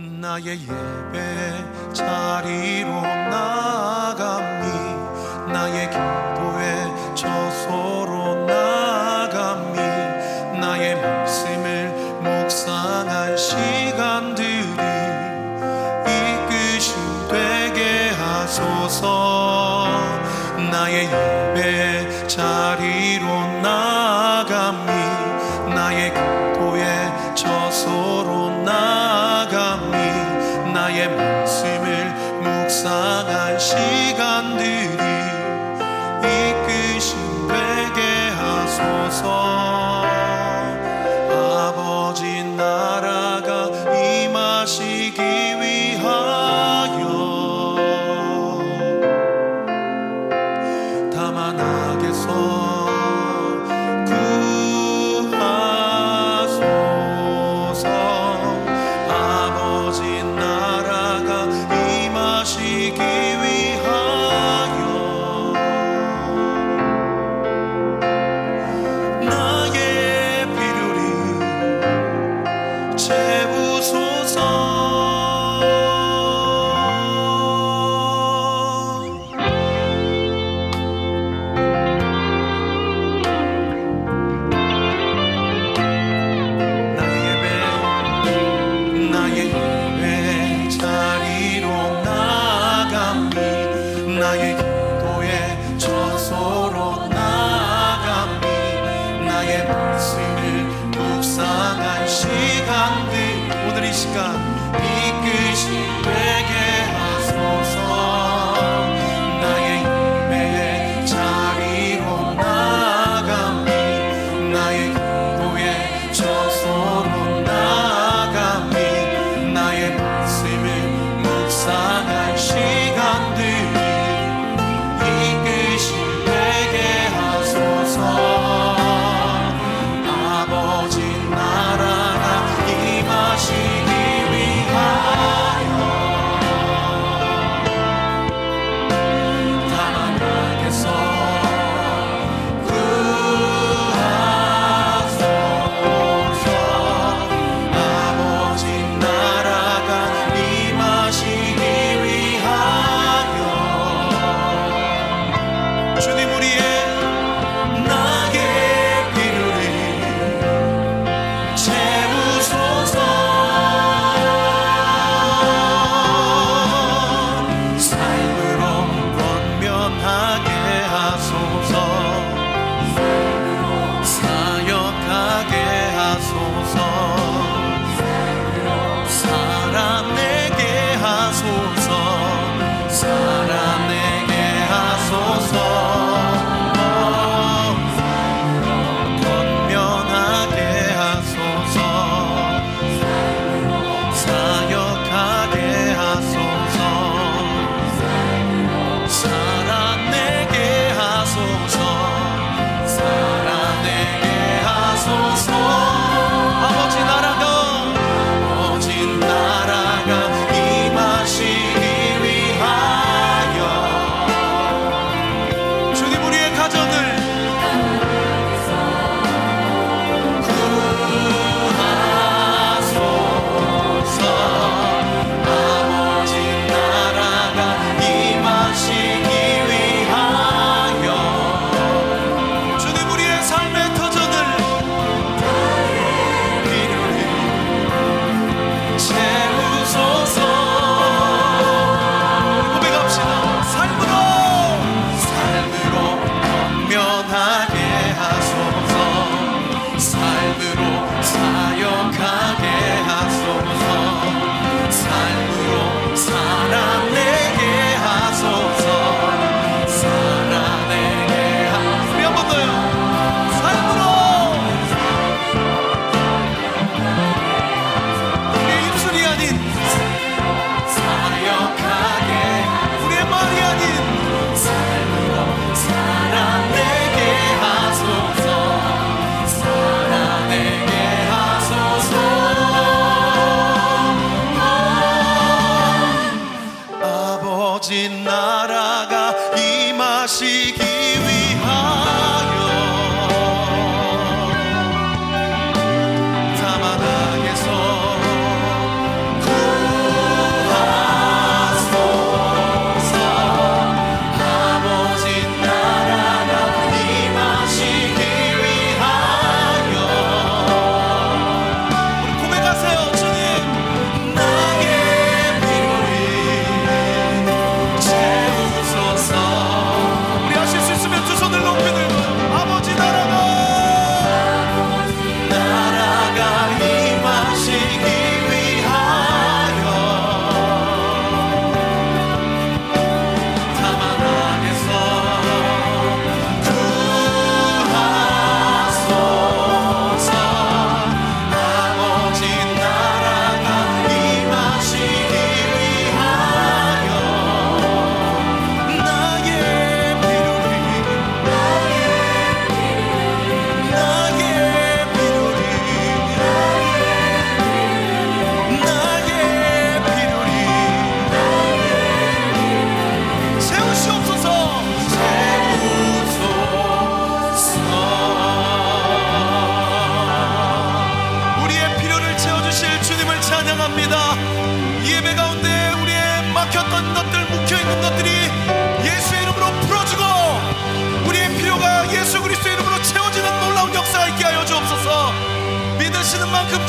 나의 예배 자리로 나아갑니 나의 길 So. change.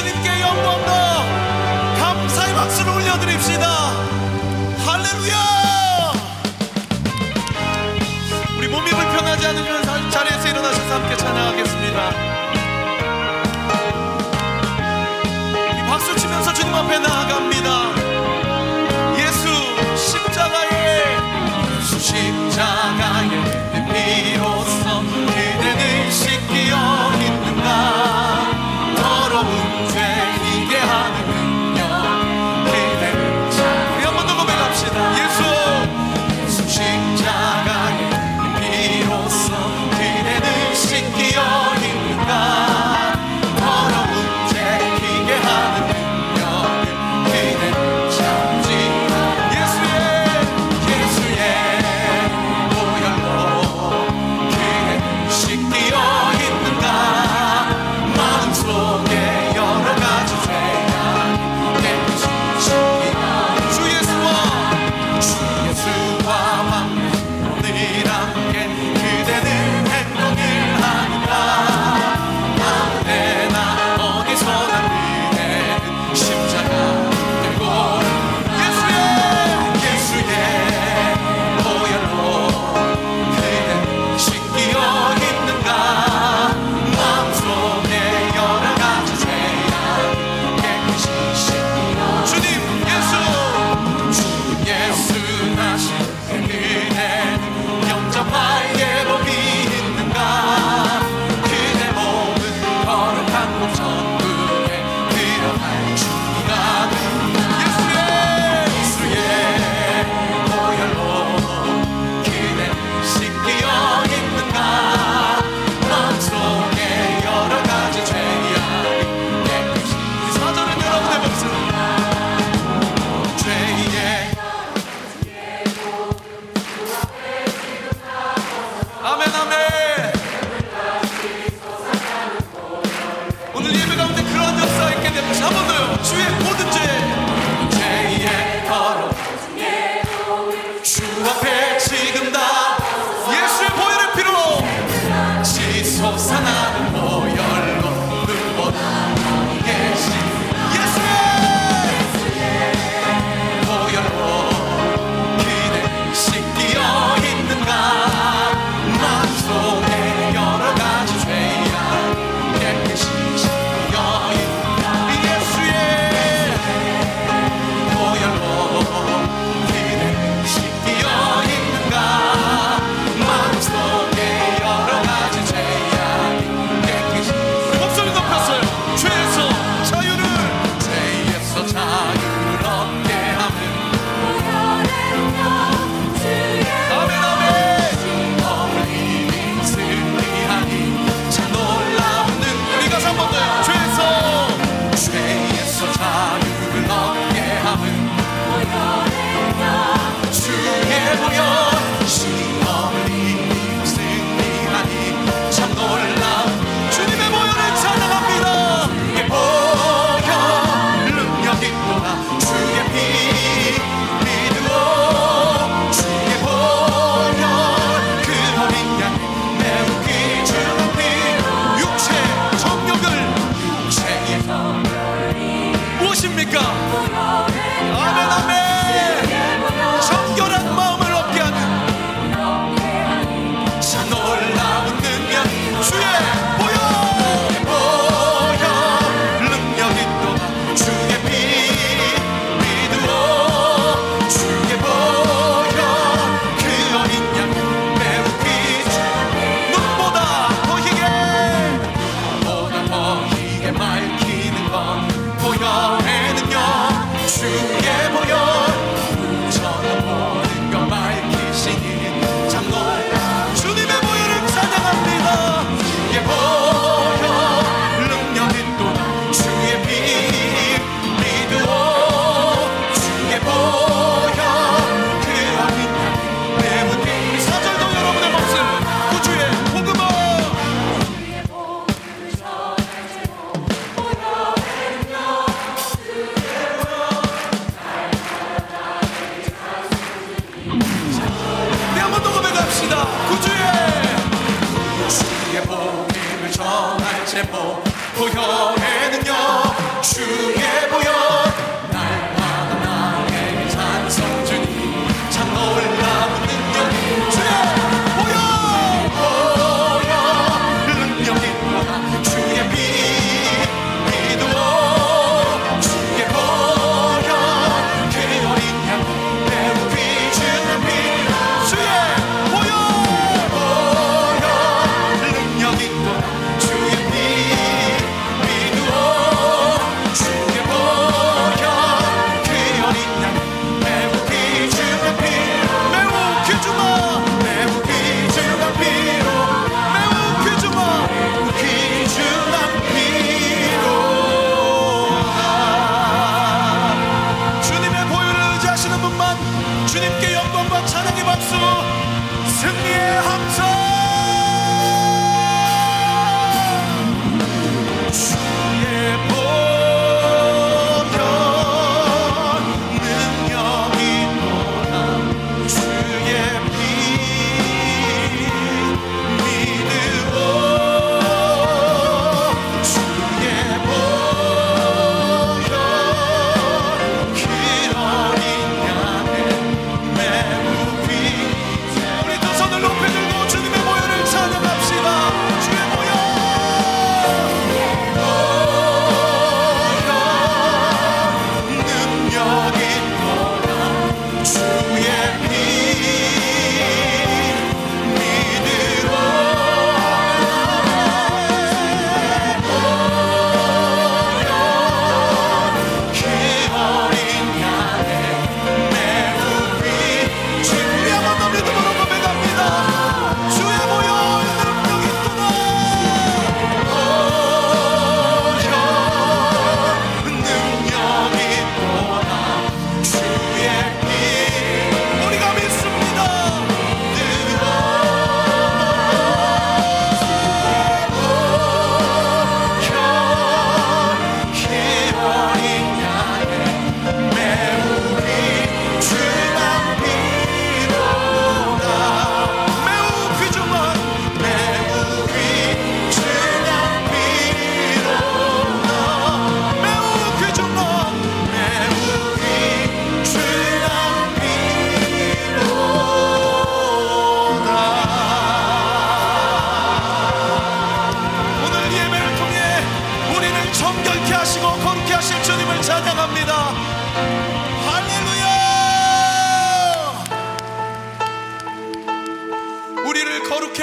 믿으 능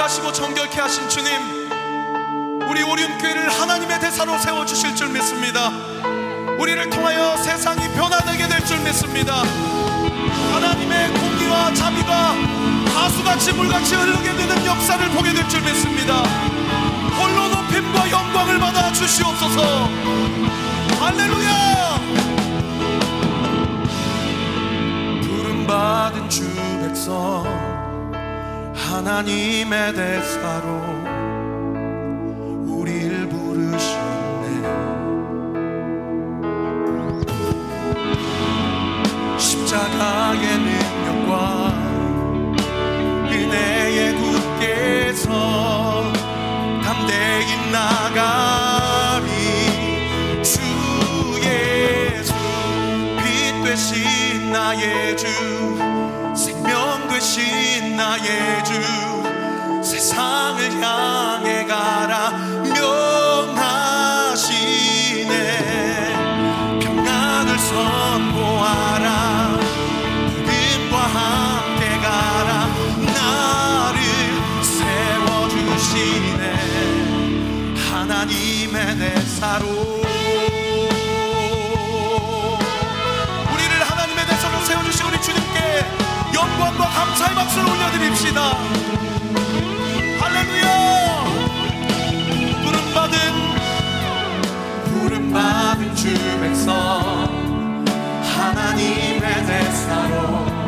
하시고 정결케 하신 주님 우리 오륜교회를 하나님의 대사로 세워주실 줄 믿습니다. 우리를 통하여 세상이 변화되게 될 줄 믿습니다. 하나님의 공기와 자비가 하수같이 물같이 흐르게 되는 역사를 보게 될 줄 믿습니다. 홀로 높임과 영광을 받아 주시옵소서. 할렐루야! 부름받은 주 백성 하나님의 대사로 우리를 부르셨네. 십자가의 능력과 은혜의 굳게서 담대히 나가리 주 예수 빛 되신 나의 주 생명 되신 나의 주 세상을 향해 가라. 명하시네. 평안을 선포하라. 믿음과 함께 가라. 나를 세워주시네. 하나님의 대사로 감사의 박수를 올려드립시다. 할렐루야! 부름받은 부름받은 주 백성 하나님의 대사로